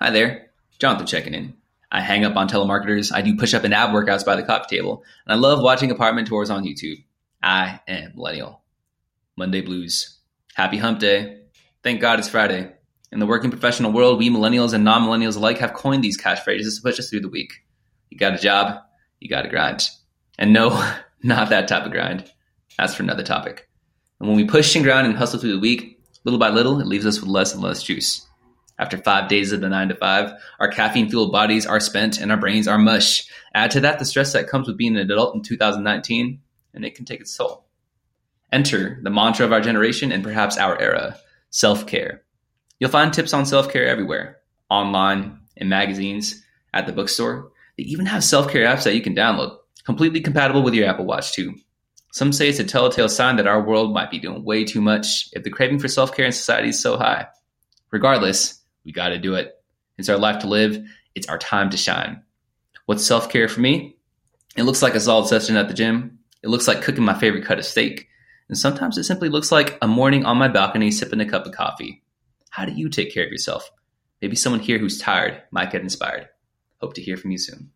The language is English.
Hi there, Jonathan checking in. I hang up on telemarketers, I do push up and ab workouts by the coffee table, and I love watching apartment tours on YouTube. I am millennial. Monday blues. Happy hump day. Thank God it's Friday. In the working professional world, we millennials and non millennials alike have coined these catchphrases to push us through the week. You got a job, you got to grind. And no, not that type of grind. That's for another topic. And when we push and grind and hustle through the week, little by little, it leaves us with less and less juice. After five days of the nine to five, our caffeine fueled bodies are spent and our brains are mush. Add to that the stress that comes with being an adult in 2019, and it can take its toll. Enter the mantra of our generation and perhaps our era self care. You'll find tips on self care everywhere online, in magazines, at the bookstore. They even have self care apps that you can download, completely compatible with your Apple Watch, too. Some say it's a telltale sign that our world might be doing way too much if the craving for self care in society is so high. Regardless, we got to do it. It's our life to live, it's our time to shine. What's self care for me? It looks like a solid session at the gym. It looks like cooking my favorite cut of steak. And sometimes it simply looks like a morning on my balcony sipping a cup of coffee. How do you take care of yourself? Maybe someone here who's tired might get inspired. Hope to hear from you soon.